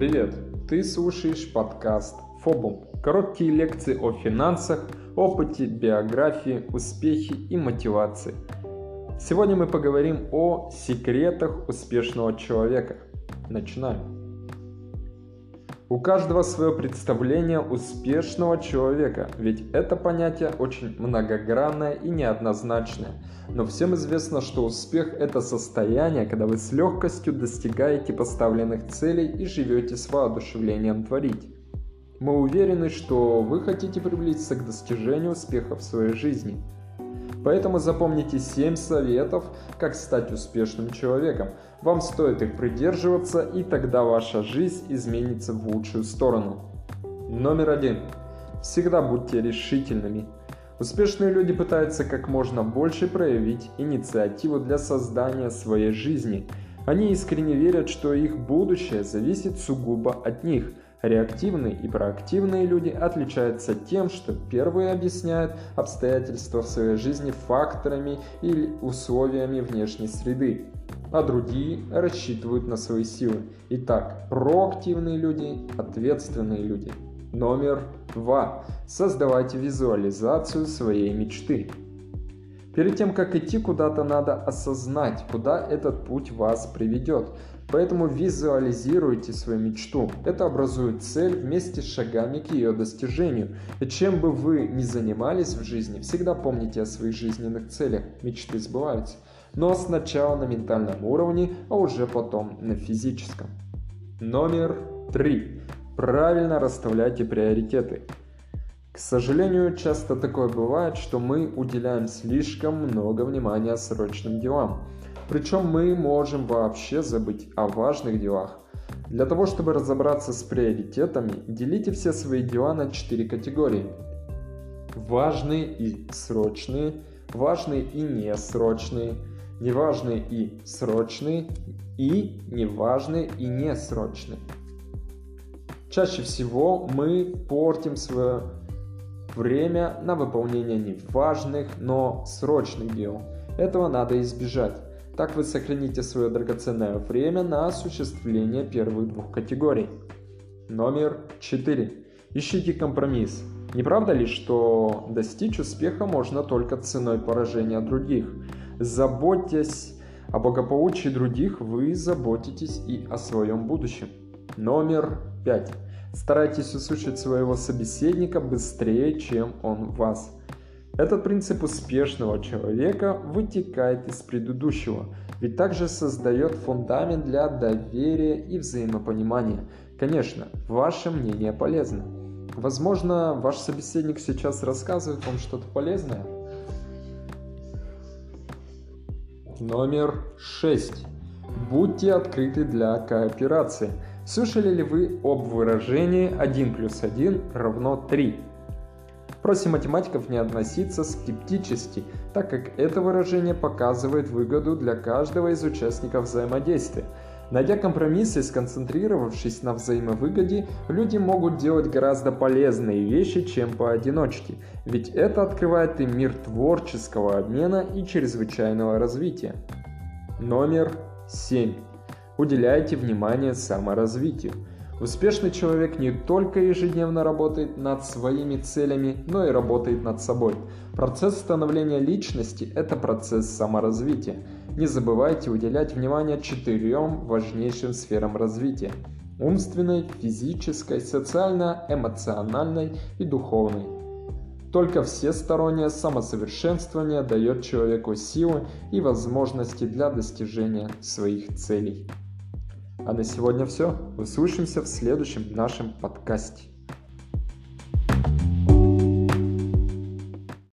Привет! Ты слушаешь подкаст «Фобум» – короткие лекции о финансах, опыте, биографии, успехе и мотивации. Сегодня мы поговорим о секретах успешного человека. Начинаем. У каждого свое представление успешного человека, ведь это понятие очень многогранное и неоднозначное. Но всем известно, что успех – это состояние, когда вы с легкостью достигаете поставленных целей и живете с воодушевлением творить. Мы уверены, что вы хотите приблизиться к достижению успеха в своей жизни – Поэтому запомните 7 советов, как стать успешным человеком. Вам стоит их придерживаться, и тогда ваша жизнь изменится в лучшую сторону. Номер один. Всегда будьте решительными. Успешные люди пытаются как можно больше проявить инициативу для создания своей жизни. Они искренне верят, что их будущее зависит сугубо от них – Реактивные и проактивные люди отличаются тем, что первые объясняют обстоятельства в своей жизни факторами или условиями внешней среды, а другие рассчитывают на свои силы. Итак, проактивные люди – ответственные люди. Номер два. Создавайте визуализацию своей мечты. Перед тем, как идти куда-то, надо осознать, куда этот путь вас приведет. Поэтому визуализируйте свою мечту. Это образует цель вместе с шагами к ее достижению. И чем бы вы ни занимались в жизни, всегда помните о своих жизненных целях. Мечты сбываются. Но сначала на ментальном уровне, а уже потом на физическом. Номер три. Правильно расставляйте приоритеты. К сожалению, часто такое бывает, что мы уделяем слишком много внимания срочным делам. Причем мы можем вообще забыть о важных делах. Для того, чтобы разобраться с приоритетами, делите все свои дела на четыре категории. Важные и срочные, важные и несрочные, неважные и срочные и неважные и несрочные. Чаще всего мы портим свое время на выполнение неважных, но срочных дел. Этого надо избежать. Так вы сохраните свое драгоценное время на осуществление первых двух категорий. Номер 4. Ищите компромисс. Не правда ли, что достичь успеха можно только ценой поражения других? Заботьтесь о благополучии других, вы заботитесь и о своем будущем. Номер 5. Старайтесь услышать своего собеседника быстрее, чем он вас. Этот принцип успешного человека вытекает из предыдущего, ведь также создает фундамент для доверия и взаимопонимания. Конечно, ваше мнение полезно. Возможно, ваш собеседник сейчас рассказывает вам что-то полезное. Номер 6. Будьте открыты для кооперации. Слышали ли вы об выражении 1 плюс 1 равно 3? Просим математиков не относиться скептически, так как это выражение показывает выгоду для каждого из участников взаимодействия. Найдя компромиссы и сконцентрировавшись на взаимовыгоде, люди могут делать гораздо полезные вещи, чем поодиночке, ведь это открывает им мир творческого обмена и чрезвычайного развития. Номер 7. Уделяйте внимание саморазвитию. Успешный человек не только ежедневно работает над своими целями, но и работает над собой. Процесс становления личности – это процесс саморазвития. Не забывайте уделять внимание четырем важнейшим сферам развития – умственной, физической, социально-эмоциональной и духовной. Только всестороннее самосовершенствование дает человеку силы и возможности для достижения своих целей. А на сегодня все. Услышимся в следующем нашем подкасте.